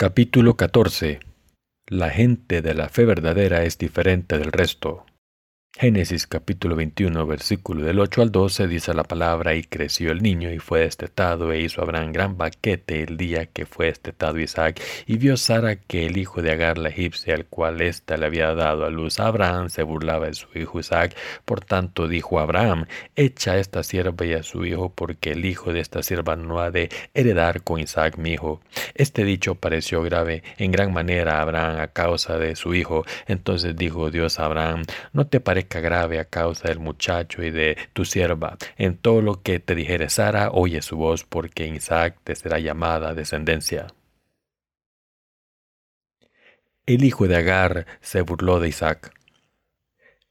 Capítulo 14 La gente de la fe verdadera es diferente del resto. Génesis capítulo 21 versículo del 8 al 12 dice la palabra y creció el niño y fue destetado e hizo Abraham gran banquete el día que fue destetado Isaac y vio Sara que el hijo de Agar la egipcia al cual ésta le había dado a luz a Abraham se burlaba de su hijo Isaac. Por tanto dijo Abraham echa a esta sierva y a su hijo porque el hijo de esta sierva no ha de heredar con Isaac mi hijo este dicho pareció grave en gran manera a Abraham a causa de su hijo. Entonces dijo Dios a Abraham no te parezca grave a causa del muchacho y de tu sierva. En todo lo que te dijere Sara, oye su voz, porque Isaac te será llamada descendencia. El hijo de Agar se burló de Isaac.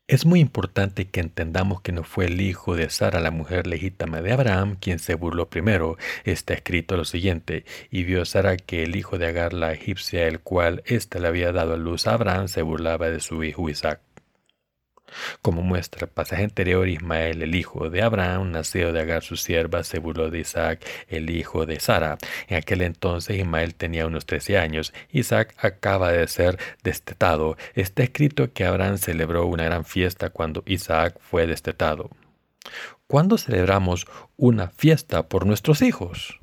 Es muy importante que entendamos que no fue el hijo de Sara, la mujer legítima de Abraham, quien se burló primero. Está escrito lo siguiente, y vio Sara que el hijo de Agar, la egipcia, el cual ésta le había dado a luz a Abraham, se burlaba de su hijo Isaac. Como muestra el pasaje anterior, Ismael, el hijo de Abraham, nacido de Agar su sierva, se burló de Isaac, el hijo de Sara. En aquel entonces Ismael tenía unos trece años. Isaac acaba de ser destetado. Está escrito que Abraham celebró una gran fiesta cuando Isaac fue destetado. ¿Cuándo celebramos una fiesta por nuestros hijos?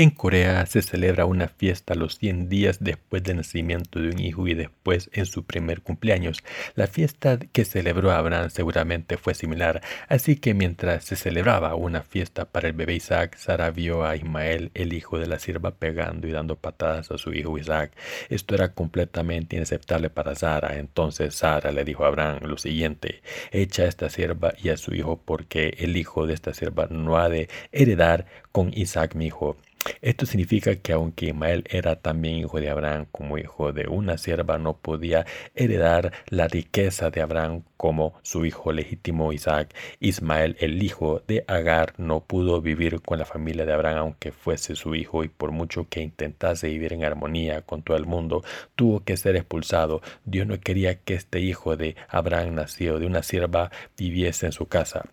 En Corea se celebra una fiesta los 100 días después del nacimiento de un hijo y después en su primer cumpleaños. La fiesta que celebró Abraham seguramente fue similar, así que mientras se celebraba una fiesta para el bebé Isaac, Sara vio a Ismael, el hijo de la sierva, pegando y dando patadas a su hijo Isaac. Esto era completamente inaceptable para Sara. Entonces Sara le dijo a Abraham lo siguiente, echa a esta sierva y a su hijo porque el hijo de esta sierva no ha de heredar con Isaac mi hijo. Esto significa que aunque Ismael era también hijo de Abraham como hijo de una sierva, no podía heredar la riqueza de Abraham como su hijo legítimo Isaac. Ismael, el hijo de Agar, no pudo vivir con la familia de Abraham aunque fuese su hijo y por mucho que intentase vivir en armonía con todo el mundo, tuvo que ser expulsado. Dios no quería que este hijo de Abraham nacido de una sierva viviese en su casa.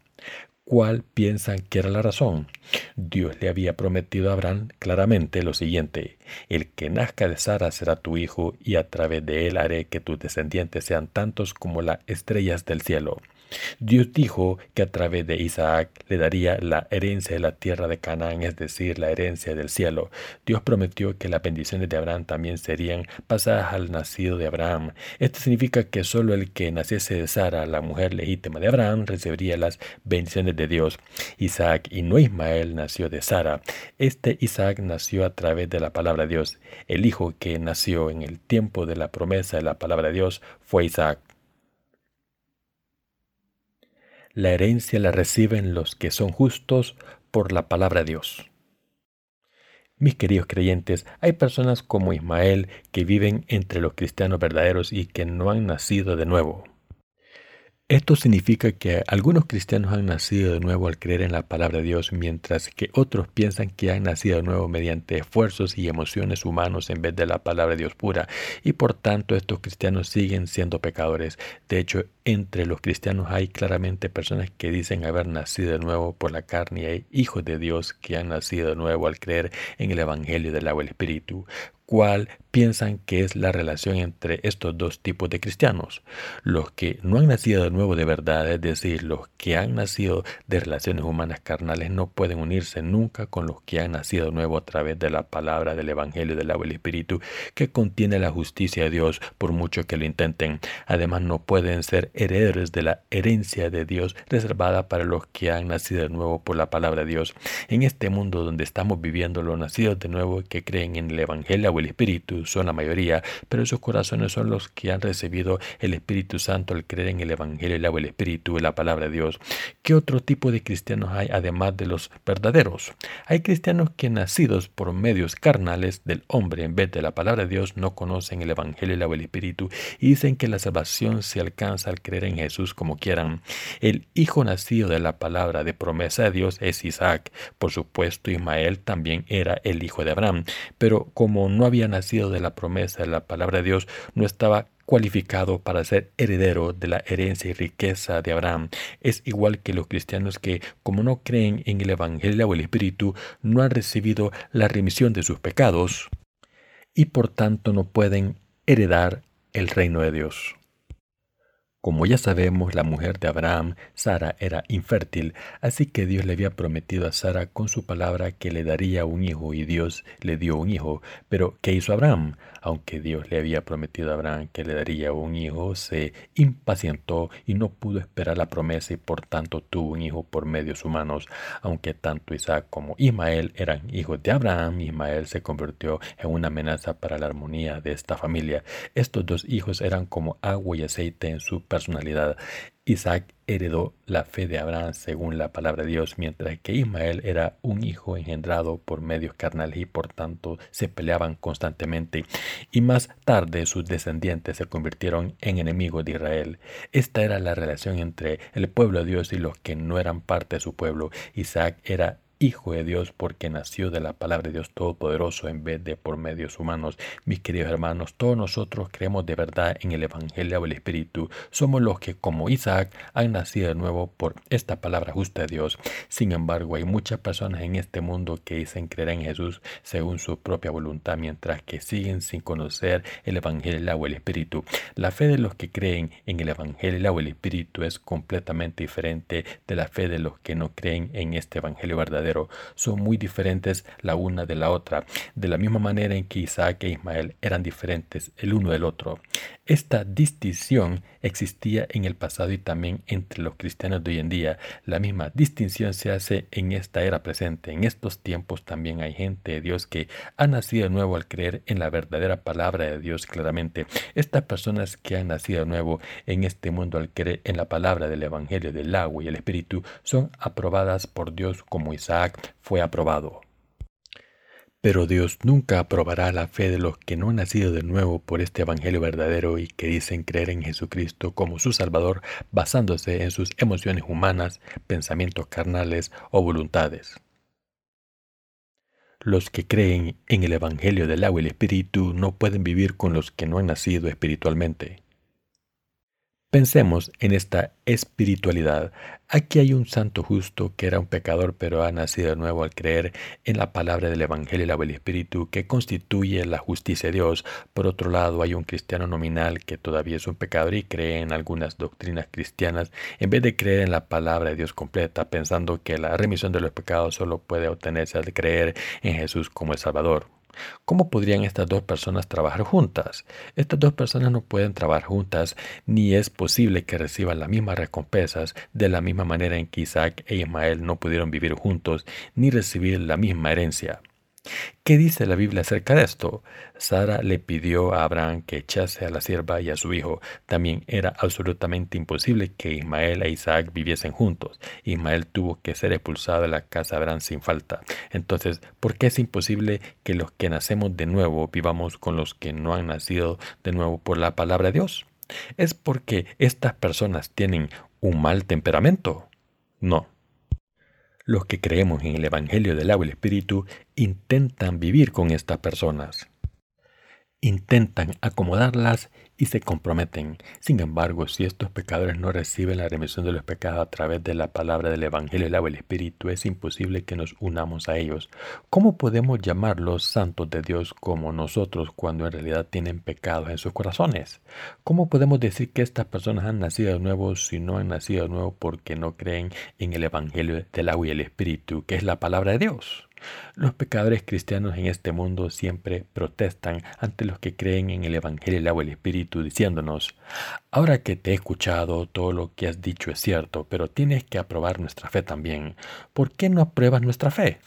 ¿Cuál piensan que era la razón? Dios le había prometido a Abraham claramente lo siguiente, el que nazca de Sara será tu hijo y a través de él haré que tus descendientes sean tantos como las estrellas del cielo. Dios dijo que a través de Isaac le daría la herencia de la tierra de Canaán, es decir, la herencia del cielo. Dios prometió que las bendiciones de Abraham también serían pasadas al nacido de Abraham. Esto significa que solo el que naciese de Sara, la mujer legítima de Abraham, recibiría las bendiciones de Dios. Isaac y no Ismael nació de Sara. Este Isaac nació a través de la palabra de Dios. El hijo que nació en el tiempo de la promesa de la palabra de Dios fue Isaac. La herencia la reciben los que son justos por la palabra de Dios. Mis queridos creyentes, hay personas como Ismael que viven entre los cristianos verdaderos y que no han nacido de nuevo. Esto significa que algunos cristianos han nacido de nuevo al creer en la palabra de Dios, mientras que otros piensan que han nacido de nuevo mediante esfuerzos y emociones humanos en vez de la palabra de Dios pura, y por tanto estos cristianos siguen siendo pecadores. De hecho, entre los cristianos hay claramente personas que dicen haber nacido de nuevo por la carne y hay hijos de Dios que han nacido de nuevo al creer en el Evangelio del agua y el Espíritu. ¿Cuál piensan que es la relación entre estos dos tipos de cristianos? Los que no han nacido de nuevo de verdad, es decir, los que han nacido de relaciones humanas carnales, no pueden unirse nunca con los que han nacido de nuevo a través de la palabra del Evangelio del agua y el Espíritu, que contiene la justicia de Dios por mucho que lo intenten. Además, no pueden ser herederos de la herencia de Dios reservada para los que han nacido de nuevo por la palabra de Dios. En este mundo donde estamos viviendo, los nacidos de nuevo que creen en el Evangelio el Espíritu son la mayoría, pero esos corazones son los que han recibido el Espíritu Santo al creer en el Evangelio, el agua, el Espíritu la palabra de Dios. ¿Qué otro tipo de cristianos hay además de los verdaderos? Hay cristianos que nacidos por medios carnales del hombre en vez de la palabra de Dios no conocen el Evangelio, el agua, el Espíritu y dicen que la salvación se alcanza al creer en Jesús como quieran. El hijo nacido de la palabra de promesa de Dios es Isaac. Por supuesto, Ismael también era el hijo de Abraham, pero como no había nacido de la promesa de la palabra de Dios, no estaba cualificado para ser heredero de la herencia y riqueza de Abraham. Es igual que los cristianos que, como no creen en el Evangelio o el Espíritu, no han recibido la remisión de sus pecados y por tanto no pueden heredar el reino de Dios. Como ya sabemos, la mujer de Abraham, Sara, era infértil, así que Dios le había prometido a Sara con su palabra que le daría un hijo y Dios le dio un hijo. Pero, ¿qué hizo Abraham? Aunque Dios le había prometido a Abraham que le daría un hijo, se impacientó y no pudo esperar la promesa y por tanto tuvo un hijo por medios humanos. Aunque tanto Isaac como Ismael eran hijos de Abraham, Ismael se convirtió en una amenaza para la armonía de esta familia. Estos dos hijos eran como agua y aceite en su personalidad. Isaac heredó la fe de Abraham según la palabra de Dios, mientras que Ismael era un hijo engendrado por medios carnales y por tanto se peleaban constantemente. Y más tarde sus descendientes se convirtieron en enemigos de Israel. Esta era la relación entre el pueblo de Dios y los que no eran parte de su pueblo. Isaac era Hijo de Dios porque nació de la palabra de Dios Todopoderoso en vez de por medios humanos. Mis queridos hermanos, todos nosotros creemos de verdad en el Evangelio del Espíritu. Somos los que, como Isaac, han nacido de nuevo por esta palabra justa de Dios. Sin embargo, hay muchas personas en este mundo que dicen creer en Jesús según su propia voluntad, mientras que siguen sin conocer el Evangelio agua del Espíritu. La fe de los que creen en el Evangelio agua del Espíritu es completamente diferente de la fe de los que no creen en este Evangelio verdadero son muy diferentes la una de la otra, de la misma manera en que Isaac e Ismael eran diferentes el uno del otro. Esta distinción existía en el pasado y también entre los cristianos de hoy en día. La misma distinción se hace en esta era presente. En estos tiempos también hay gente de Dios que ha nacido nuevo al creer en la verdadera palabra de Dios claramente. Estas personas que han nacido nuevo en este mundo al creer en la palabra del Evangelio del agua y el Espíritu son aprobadas por Dios como Isaac fue aprobado. Pero Dios nunca aprobará la fe de los que no han nacido de nuevo por este Evangelio verdadero y que dicen creer en Jesucristo como su Salvador basándose en sus emociones humanas, pensamientos carnales o voluntades. Los que creen en el Evangelio del agua y el Espíritu no pueden vivir con los que no han nacido espiritualmente. Pensemos en esta espiritualidad. Aquí hay un santo justo que era un pecador pero ha nacido de nuevo al creer en la palabra del Evangelio y el Espíritu que constituye la justicia de Dios. Por otro lado hay un cristiano nominal que todavía es un pecador y cree en algunas doctrinas cristianas en vez de creer en la palabra de Dios completa, pensando que la remisión de los pecados solo puede obtenerse al creer en Jesús como el Salvador. ¿Cómo podrían estas dos personas trabajar juntas? Estas dos personas no pueden trabajar juntas, ni es posible que reciban las mismas recompensas de la misma manera en que Isaac e Ismael no pudieron vivir juntos, ni recibir la misma herencia. ¿Qué dice la Biblia acerca de esto? Sara le pidió a Abraham que echase a la sierva y a su hijo. También era absolutamente imposible que Ismael e Isaac viviesen juntos. Ismael tuvo que ser expulsado de la casa de Abraham sin falta. Entonces, ¿por qué es imposible que los que nacemos de nuevo vivamos con los que no han nacido de nuevo por la palabra de Dios? ¿Es porque estas personas tienen un mal temperamento? No, los que creemos en el Evangelio del agua y el Espíritu intentan vivir con estas personas. Intentan acomodarlas y se comprometen. Sin embargo, si estos pecadores no reciben la remisión de los pecados a través de la palabra del Evangelio, el agua y el Espíritu, es imposible que nos unamos a ellos. ¿Cómo podemos llamarlos santos de Dios como nosotros cuando en realidad tienen pecados en sus corazones? ¿Cómo podemos decir que estas personas han nacido de nuevo si no han nacido de nuevo porque no creen en el Evangelio del agua y el Espíritu, que es la palabra de Dios? Los pecadores cristianos en este mundo siempre protestan ante los que creen en el Evangelio del agua y el Espíritu, diciéndonos, ahora que te he escuchado, todo lo que has dicho es cierto, pero tienes que aprobar nuestra fe también. ¿Por qué no apruebas nuestra fe?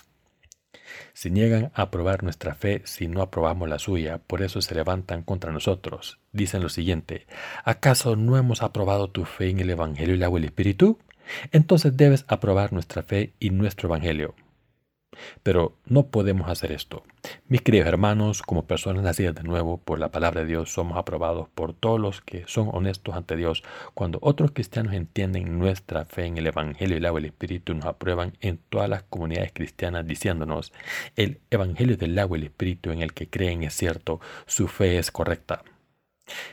Se niegan a aprobar nuestra fe si no aprobamos la suya, por eso se levantan contra nosotros. Dicen lo siguiente, ¿acaso no hemos aprobado tu fe en el Evangelio del agua y el Espíritu? Entonces debes aprobar nuestra fe y nuestro Evangelio. Pero no podemos hacer esto. Mis queridos hermanos, como personas nacidas de nuevo por la palabra de Dios, somos aprobados por todos los que son honestos ante Dios. Cuando otros cristianos entienden nuestra fe en el Evangelio y el agua y el Espíritu, nos aprueban en todas las comunidades cristianas diciéndonos, el Evangelio del agua y el Espíritu en el que creen es cierto, su fe es correcta.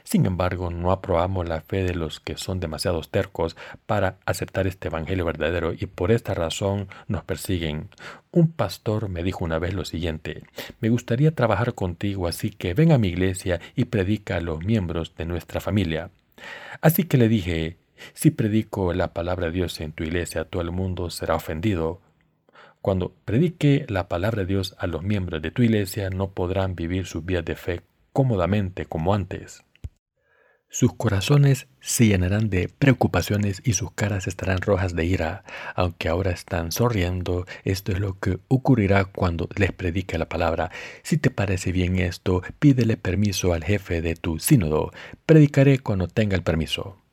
Sin embargo, no aprobamos la fe de los que son demasiado tercos para aceptar este Evangelio verdadero y por esta razón nos persiguen. Un pastor me dijo una vez lo siguiente, me gustaría trabajar contigo, así que ven a mi iglesia y predica a los miembros de nuestra familia. Así que le dije, si predico la palabra de Dios en tu iglesia, todo el mundo será ofendido. Cuando predique la palabra de Dios a los miembros de tu iglesia, no podrán vivir sus vidas de fe cómodamente como antes. Sus corazones se llenarán de preocupaciones y sus caras estarán rojas de ira, aunque ahora están sonriendo. Esto es lo que ocurrirá cuando les predique la palabra. Si te parece bien esto, pídele permiso al jefe de tu sínodo. Predicaré cuando tenga el permiso.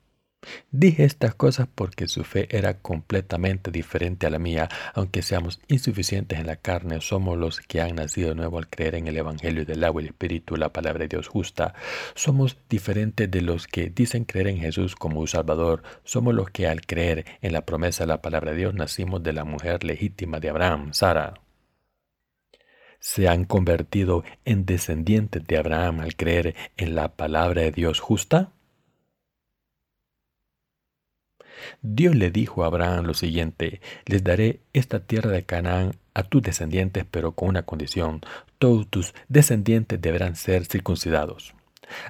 Dije estas cosas porque su fe era completamente diferente a la mía. Aunque seamos insuficientes en la carne, somos los que han nacido de nuevo al creer en el Evangelio del agua y el Espíritu, la palabra de Dios justa. Somos diferentes de los que dicen creer en Jesús como un Salvador. Somos los que al creer en la promesa de la palabra de Dios nacimos de la mujer legítima de Abraham, Sara. Se han convertido en descendientes de Abraham al creer en la palabra de Dios justa. Dios le dijo a Abraham lo siguiente, les daré esta tierra de Canaán a tus descendientes, pero con una condición, todos tus descendientes deberán ser circuncidados.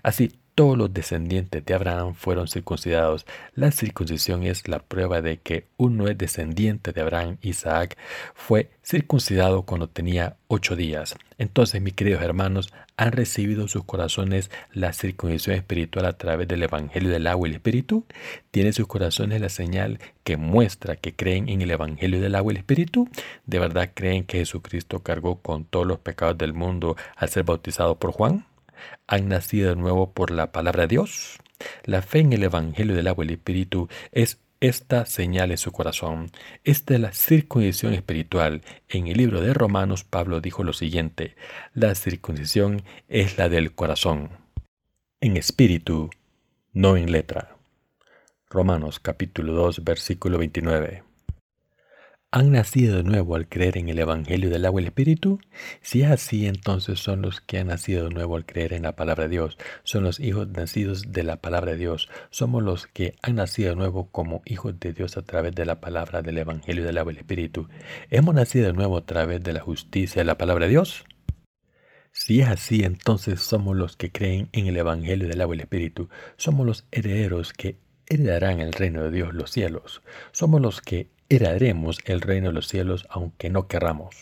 Así todos los descendientes de Abraham fueron circuncidados. La circuncisión es la prueba de que uno es descendiente de Abraham. Isaac fue circuncidado cuando tenía ocho días. Entonces, mis queridos hermanos, han recibido sus corazones la circuncisión espiritual a través del Evangelio del agua y el Espíritu. ¿Tienen sus corazones la señal que muestra que creen en el Evangelio del agua y el Espíritu? ¿De verdad creen que Jesucristo cargó con todos los pecados del mundo al ser bautizado por Juan? Han nacido de nuevo por la palabra de Dios. La fe en el Evangelio del agua y el Espíritu es esta señal en su corazón. Esta es la circuncisión espiritual. En el libro de Romanos, Pablo dijo lo siguiente, la circuncisión es la del corazón, en espíritu, no en letra. Romanos capítulo 2, versículo 29 han nacido de nuevo al creer en el Evangelio del agua y el Espíritu? Si es así, entonces son los que han nacido de nuevo al creer en la palabra de Dios. Son los hijos nacidos de la palabra de Dios. Somos los que han nacido de nuevo como hijos de Dios a través de la palabra del Evangelio del agua y el Espíritu. ¿Hemos nacido de nuevo a través de la justicia de la palabra de Dios? Si es así, entonces somos los que creen en el Evangelio del agua y el Espíritu. Somos los herederos que heredarán el reino de Dios los cielos. Somos los que heredaremos el reino de los cielos aunque no querramos.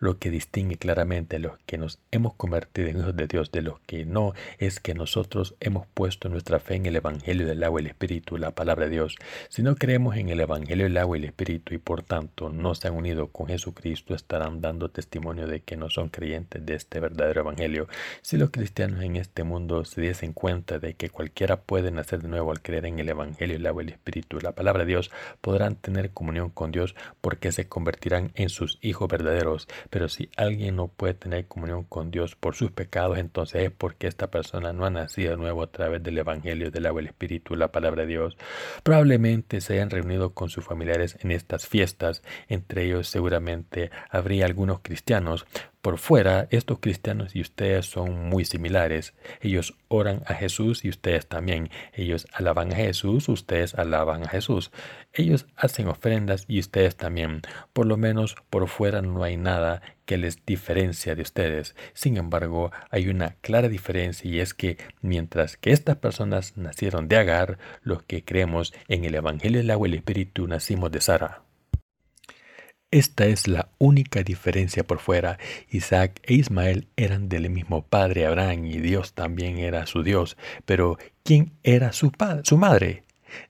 Lo que distingue claramente a los que nos hemos convertido en hijos de Dios de los que no es que nosotros hemos puesto nuestra fe en el Evangelio del agua y el Espíritu, la palabra de Dios. Si no creemos en el Evangelio del agua y el Espíritu y por tanto no se han unido con Jesucristo, estarán dando testimonio de que no son creyentes de este verdadero Evangelio. Si los cristianos en este mundo se diesen cuenta de que cualquiera puede nacer de nuevo al creer en el Evangelio del agua y el Espíritu, la palabra de Dios, podrán tener comunión con Dios porque se convertirán en sus hijos verdaderos. Pero si alguien no puede tener comunión con Dios por sus pecados, entonces es porque esta persona no ha nacido de nuevo a través del Evangelio del agua el Espíritu, la palabra de Dios. Probablemente se hayan reunido con sus familiares en estas fiestas. Entre ellos seguramente habría algunos cristianos, por fuera, estos cristianos y ustedes son muy similares. Ellos oran a Jesús y ustedes también. Ellos alaban a Jesús, ustedes alaban a Jesús. Ellos hacen ofrendas y ustedes también. Por lo menos por fuera no hay nada que les diferencia de ustedes. Sin embargo, hay una clara diferencia y es que mientras que estas personas nacieron de Agar, los que creemos en el Evangelio del agua y el Espíritu nacimos de Sara. Esta es la única diferencia por fuera. Isaac e Ismael eran del mismo padre Abraham y Dios también era su Dios. Pero ¿quién era su, su madre?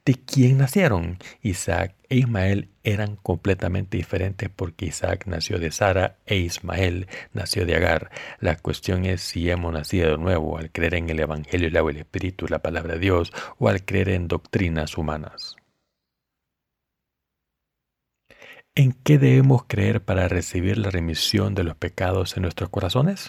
¿De quién nacieron? Isaac e Ismael eran completamente diferentes porque Isaac nació de Sara e Ismael nació de Agar. La cuestión es si hemos nacido de nuevo al creer en el Evangelio, el agua, el Espíritu, la palabra de Dios o al creer en doctrinas humanas. ¿En qué debemos creer para recibir la remisión de los pecados en nuestros corazones?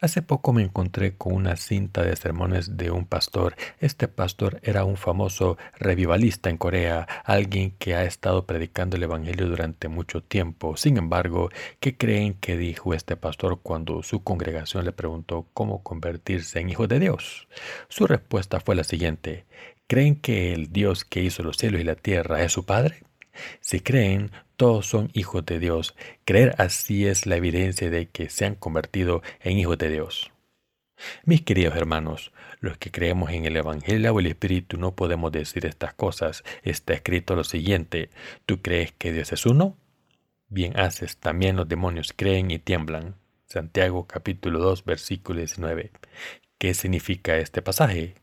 Hace poco me encontré con una cinta de sermones de un pastor. Este pastor era un famoso revivalista en Corea, alguien que ha estado predicando el Evangelio durante mucho tiempo. Sin embargo, ¿qué creen que dijo este pastor cuando su congregación le preguntó cómo convertirse en hijo de Dios? Su respuesta fue la siguiente. ¿Creen que el Dios que hizo los cielos y la tierra es su Padre? Si creen, todos son hijos de Dios. Creer así es la evidencia de que se han convertido en hijos de Dios. Mis queridos hermanos, los que creemos en el Evangelio o el Espíritu no podemos decir estas cosas. Está escrito lo siguiente, ¿tú crees que Dios es uno? Bien haces, también los demonios creen y tiemblan. Santiago capítulo 2 versículo 19. ¿Qué significa este pasaje?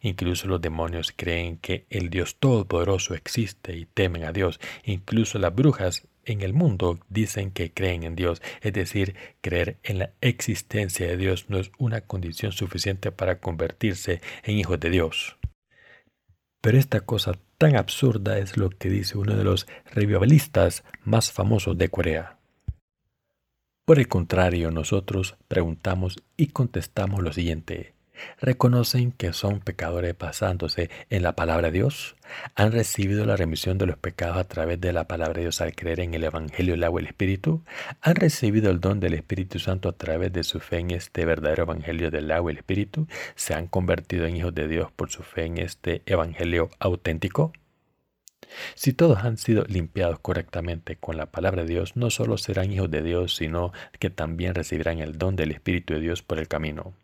Incluso los demonios creen que el Dios Todopoderoso existe y temen a Dios. Incluso las brujas en el mundo dicen que creen en Dios. Es decir, creer en la existencia de Dios no es una condición suficiente para convertirse en hijos de Dios. Pero esta cosa tan absurda es lo que dice uno de los revivalistas más famosos de Corea. Por el contrario, nosotros preguntamos y contestamos lo siguiente reconocen que son pecadores basándose en la palabra de Dios, han recibido la remisión de los pecados a través de la palabra de Dios al creer en el Evangelio, el agua y el Espíritu, han recibido el don del Espíritu Santo a través de su fe en este verdadero Evangelio del agua y el Espíritu, se han convertido en hijos de Dios por su fe en este Evangelio auténtico. Si todos han sido limpiados correctamente con la palabra de Dios, no solo serán hijos de Dios, sino que también recibirán el don del Espíritu de Dios por el camino.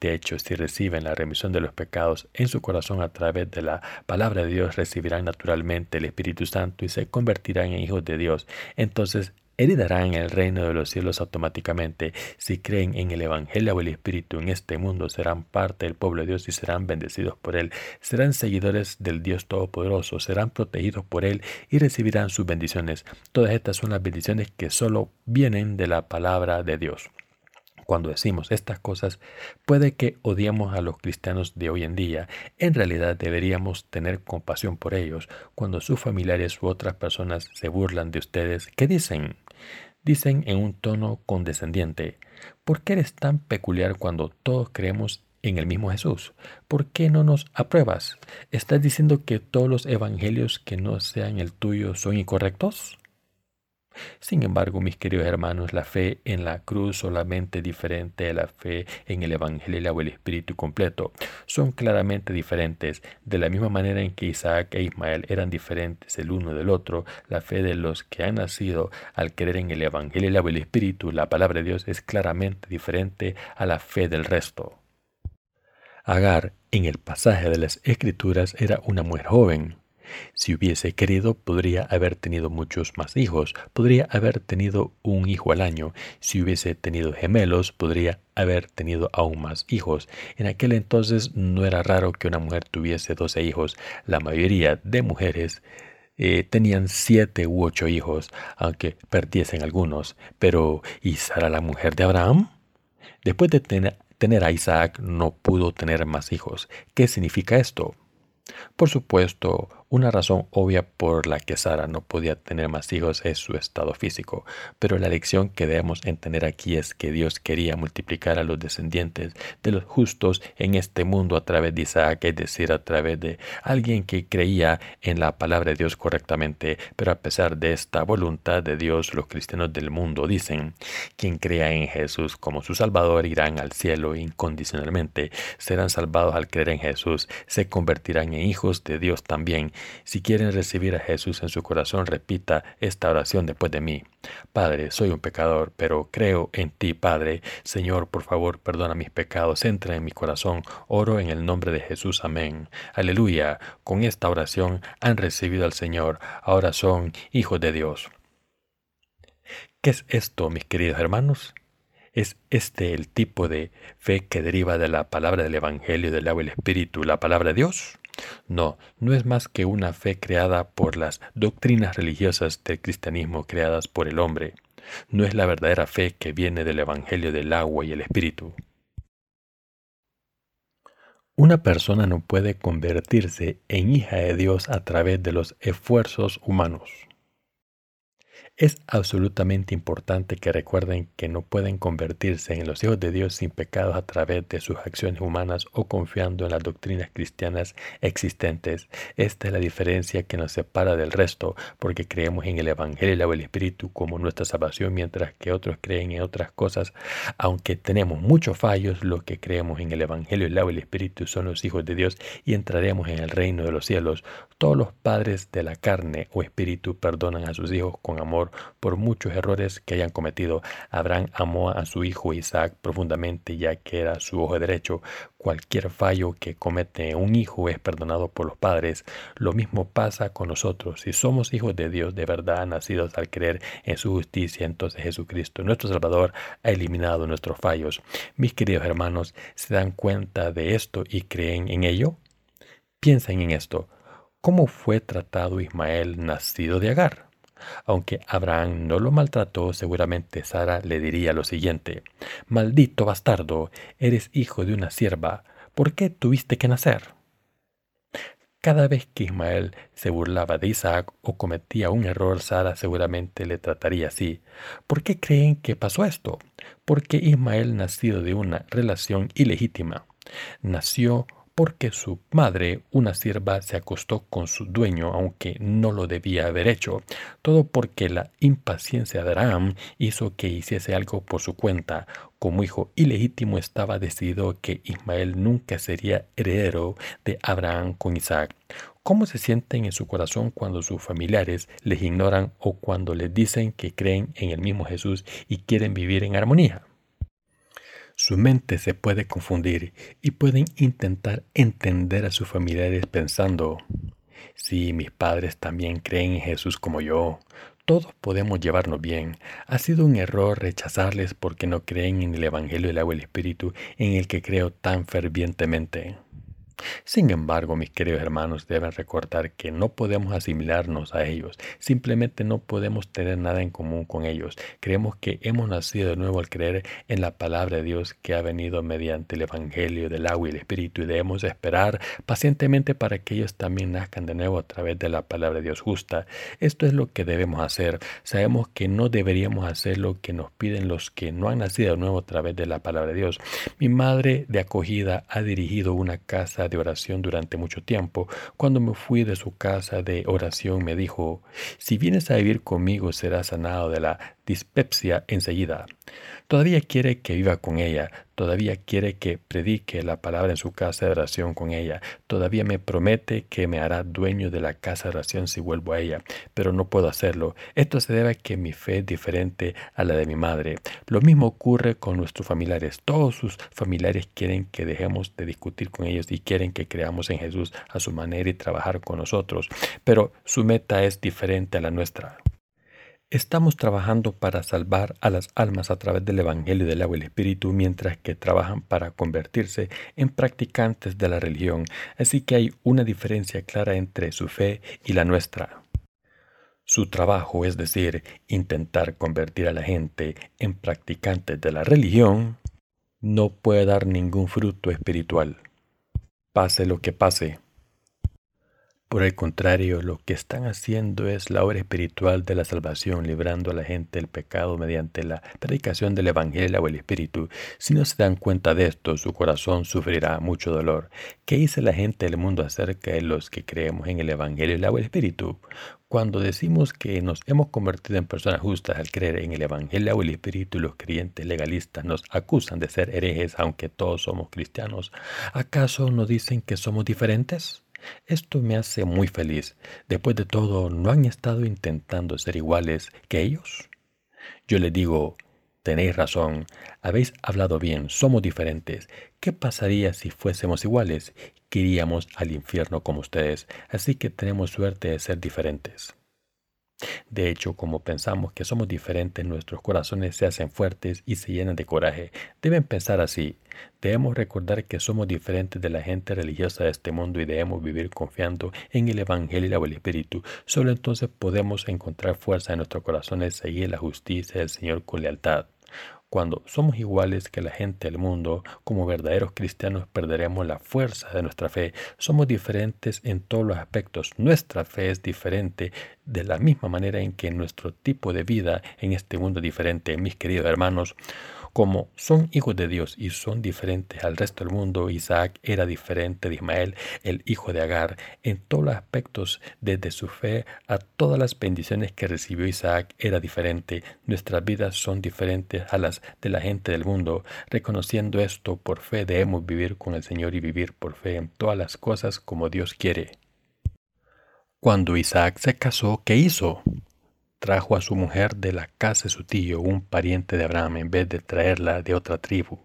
De hecho, si reciben la remisión de los pecados en su corazón a través de la palabra de Dios, recibirán naturalmente el Espíritu Santo y se convertirán en hijos de Dios. Entonces heredarán el reino de los cielos automáticamente. Si creen en el Evangelio o el Espíritu en este mundo, serán parte del pueblo de Dios y serán bendecidos por Él. Serán seguidores del Dios Todopoderoso, serán protegidos por Él y recibirán sus bendiciones. Todas estas son las bendiciones que solo vienen de la palabra de Dios. Cuando decimos estas cosas, puede que odiemos a los cristianos de hoy en día. En realidad deberíamos tener compasión por ellos. Cuando sus familiares u otras personas se burlan de ustedes, ¿qué dicen? Dicen en un tono condescendiente, ¿por qué eres tan peculiar cuando todos creemos en el mismo Jesús? ¿Por qué no nos apruebas? ¿Estás diciendo que todos los evangelios que no sean el tuyo son incorrectos? Sin embargo, mis queridos hermanos, la fe en la cruz solamente diferente de la fe en el Evangelio o el Espíritu completo son claramente diferentes. De la misma manera en que Isaac e Ismael eran diferentes el uno del otro, la fe de los que han nacido al creer en el Evangelio o el Espíritu, la palabra de Dios, es claramente diferente a la fe del resto. Agar, en el pasaje de las Escrituras, era una mujer joven, si hubiese querido, podría haber tenido muchos más hijos, podría haber tenido un hijo al año. Si hubiese tenido gemelos, podría haber tenido aún más hijos. En aquel entonces no era raro que una mujer tuviese doce hijos. La mayoría de mujeres eh, tenían siete u ocho hijos, aunque perdiesen algunos. Pero, ¿y Sara la mujer de Abraham? Después de tener a Isaac, no pudo tener más hijos. ¿Qué significa esto? Por supuesto, una razón obvia por la que Sara no podía tener más hijos es su estado físico, pero la lección que debemos entender aquí es que Dios quería multiplicar a los descendientes de los justos en este mundo a través de Isaac, es decir, a través de alguien que creía en la palabra de Dios correctamente, pero a pesar de esta voluntad de Dios, los cristianos del mundo dicen, quien crea en Jesús como su Salvador irán al cielo incondicionalmente, serán salvados al creer en Jesús, se convertirán en hijos de Dios también, si quieren recibir a Jesús en su corazón, repita esta oración después de mí. Padre, soy un pecador, pero creo en ti, Padre. Señor, por favor, perdona mis pecados, entra en mi corazón. Oro en el nombre de Jesús. Amén. Aleluya. Con esta oración han recibido al Señor. Ahora son hijos de Dios. ¿Qué es esto, mis queridos hermanos? ¿Es este el tipo de fe que deriva de la palabra del Evangelio del agua y el Espíritu, la palabra de Dios? No, no es más que una fe creada por las doctrinas religiosas del cristianismo creadas por el hombre. No es la verdadera fe que viene del Evangelio del agua y el Espíritu. Una persona no puede convertirse en hija de Dios a través de los esfuerzos humanos. Es absolutamente importante que recuerden que no pueden convertirse en los hijos de Dios sin pecados a través de sus acciones humanas o confiando en las doctrinas cristianas existentes. Esta es la diferencia que nos separa del resto, porque creemos en el Evangelio y el Espíritu como nuestra salvación, mientras que otros creen en otras cosas. Aunque tenemos muchos fallos, los que creemos en el Evangelio y el Espíritu son los hijos de Dios y entraremos en el reino de los cielos. Todos los padres de la carne o espíritu perdonan a sus hijos con amor por muchos errores que hayan cometido. Abraham amó a su hijo Isaac profundamente ya que era su ojo derecho. Cualquier fallo que comete un hijo es perdonado por los padres. Lo mismo pasa con nosotros. Si somos hijos de Dios de verdad, nacidos al creer en su justicia, entonces Jesucristo, nuestro Salvador, ha eliminado nuestros fallos. Mis queridos hermanos, ¿se dan cuenta de esto y creen en ello? Piensen en esto. ¿Cómo fue tratado Ismael nacido de Agar? Aunque Abraham no lo maltrató, seguramente Sara le diría lo siguiente, Maldito bastardo, eres hijo de una sierva, ¿por qué tuviste que nacer? Cada vez que Ismael se burlaba de Isaac o cometía un error, Sara seguramente le trataría así. ¿Por qué creen que pasó esto? Porque Ismael nació de una relación ilegítima. Nació porque su madre, una sierva, se acostó con su dueño, aunque no lo debía haber hecho. Todo porque la impaciencia de Abraham hizo que hiciese algo por su cuenta. Como hijo ilegítimo estaba decidido que Ismael nunca sería heredero de Abraham con Isaac. ¿Cómo se sienten en su corazón cuando sus familiares les ignoran o cuando les dicen que creen en el mismo Jesús y quieren vivir en armonía? Su mente se puede confundir y pueden intentar entender a sus familiares pensando, si mis padres también creen en Jesús como yo, todos podemos llevarnos bien. Ha sido un error rechazarles porque no creen en el Evangelio del agua y el Espíritu en el que creo tan fervientemente. Sin embargo, mis queridos hermanos, deben recordar que no podemos asimilarnos a ellos, simplemente no podemos tener nada en común con ellos. Creemos que hemos nacido de nuevo al creer en la palabra de Dios que ha venido mediante el Evangelio del agua y el Espíritu y debemos esperar pacientemente para que ellos también nazcan de nuevo a través de la palabra de Dios justa. Esto es lo que debemos hacer. Sabemos que no deberíamos hacer lo que nos piden los que no han nacido de nuevo a través de la palabra de Dios. Mi madre de acogida ha dirigido una casa de oración durante mucho tiempo. Cuando me fui de su casa de oración me dijo, si vienes a vivir conmigo serás sanado de la dispepsia enseguida. Todavía quiere que viva con ella, todavía quiere que predique la palabra en su casa de oración con ella, todavía me promete que me hará dueño de la casa de oración si vuelvo a ella, pero no puedo hacerlo. Esto se debe a que mi fe es diferente a la de mi madre. Lo mismo ocurre con nuestros familiares. Todos sus familiares quieren que dejemos de discutir con ellos y quieren que creamos en Jesús a su manera y trabajar con nosotros, pero su meta es diferente a la nuestra. Estamos trabajando para salvar a las almas a través del Evangelio del agua y el Espíritu, mientras que trabajan para convertirse en practicantes de la religión, así que hay una diferencia clara entre su fe y la nuestra. Su trabajo, es decir, intentar convertir a la gente en practicantes de la religión, no puede dar ningún fruto espiritual. Pase lo que pase, por el contrario, lo que están haciendo es la obra espiritual de la salvación, librando a la gente del pecado mediante la predicación del Evangelio o el Espíritu. Si no se dan cuenta de esto, su corazón sufrirá mucho dolor. ¿Qué dice la gente del mundo acerca de los que creemos en el Evangelio y el el Espíritu? Cuando decimos que nos hemos convertido en personas justas al creer en el Evangelio o el Espíritu, los creyentes legalistas nos acusan de ser herejes aunque todos somos cristianos. ¿Acaso no dicen que somos diferentes? Esto me hace muy feliz. Después de todo, ¿no han estado intentando ser iguales que ellos? Yo le digo, tenéis razón, habéis hablado bien, somos diferentes. ¿Qué pasaría si fuésemos iguales? Que iríamos al infierno como ustedes, así que tenemos suerte de ser diferentes. De hecho, como pensamos que somos diferentes, nuestros corazones se hacen fuertes y se llenan de coraje. Deben pensar así. Debemos recordar que somos diferentes de la gente religiosa de este mundo y debemos vivir confiando en el Evangelio y el Espíritu. Solo entonces podemos encontrar fuerza en nuestros corazones, seguir la justicia del Señor con lealtad. Cuando somos iguales que la gente del mundo, como verdaderos cristianos perderemos la fuerza de nuestra fe. Somos diferentes en todos los aspectos. Nuestra fe es diferente de la misma manera en que nuestro tipo de vida en este mundo es diferente. Mis queridos hermanos, como son hijos de Dios y son diferentes al resto del mundo, Isaac era diferente de Ismael, el hijo de Agar, en todos los aspectos, desde su fe a todas las bendiciones que recibió Isaac era diferente. Nuestras vidas son diferentes a las de la gente del mundo. Reconociendo esto por fe debemos vivir con el Señor y vivir por fe en todas las cosas como Dios quiere. Cuando Isaac se casó, ¿qué hizo? Trajo a su mujer de la casa de su tío, un pariente de Abraham, en vez de traerla de otra tribu.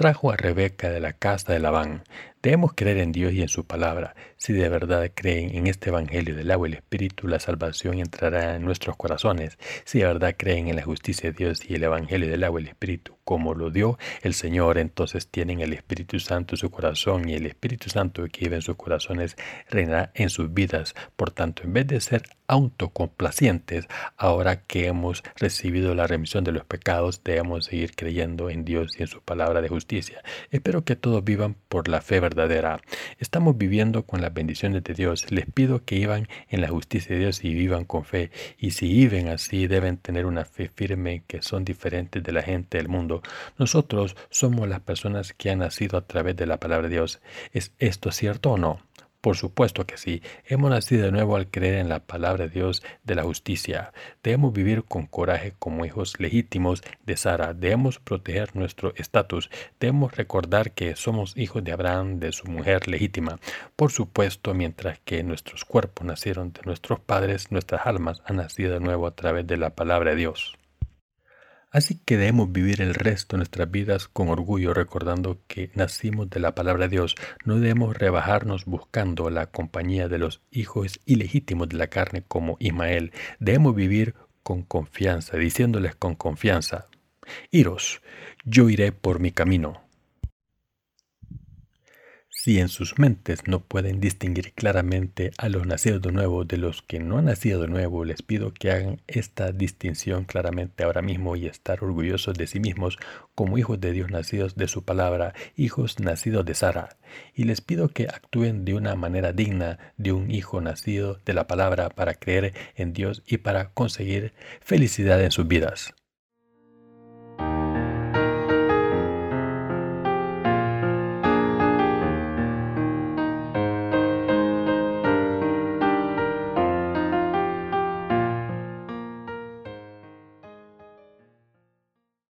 Trajo a Rebeca de la casa de Labán. Debemos creer en Dios y en su palabra. Si de verdad creen en este Evangelio del agua y el Espíritu, la salvación entrará en nuestros corazones. Si de verdad creen en la justicia de Dios y el Evangelio del agua y el Espíritu, como lo dio el Señor, entonces tienen el Espíritu Santo en su corazón y el Espíritu Santo que vive en sus corazones reinará en sus vidas. Por tanto, en vez de ser autocomplacientes, ahora que hemos recibido la remisión de los pecados, debemos seguir creyendo en Dios y en su palabra de Espero que todos vivan por la fe verdadera. Estamos viviendo con las bendiciones de Dios. Les pido que vivan en la justicia de Dios y vivan con fe. Y si viven así, deben tener una fe firme que son diferentes de la gente del mundo. Nosotros somos las personas que han nacido a través de la palabra de Dios. ¿Es esto cierto o no? Por supuesto que sí, hemos nacido de nuevo al creer en la palabra de Dios de la justicia. Debemos vivir con coraje como hijos legítimos de Sara. Debemos proteger nuestro estatus. Debemos recordar que somos hijos de Abraham, de su mujer legítima. Por supuesto, mientras que nuestros cuerpos nacieron de nuestros padres, nuestras almas han nacido de nuevo a través de la palabra de Dios. Así que debemos vivir el resto de nuestras vidas con orgullo recordando que nacimos de la palabra de Dios. No debemos rebajarnos buscando la compañía de los hijos ilegítimos de la carne como Ismael. Debemos vivir con confianza, diciéndoles con confianza, Iros, yo iré por mi camino. Si en sus mentes no pueden distinguir claramente a los nacidos de nuevo de los que no han nacido de nuevo, les pido que hagan esta distinción claramente ahora mismo y estar orgullosos de sí mismos como hijos de Dios nacidos de su palabra, hijos nacidos de Sara. Y les pido que actúen de una manera digna de un hijo nacido de la palabra para creer en Dios y para conseguir felicidad en sus vidas.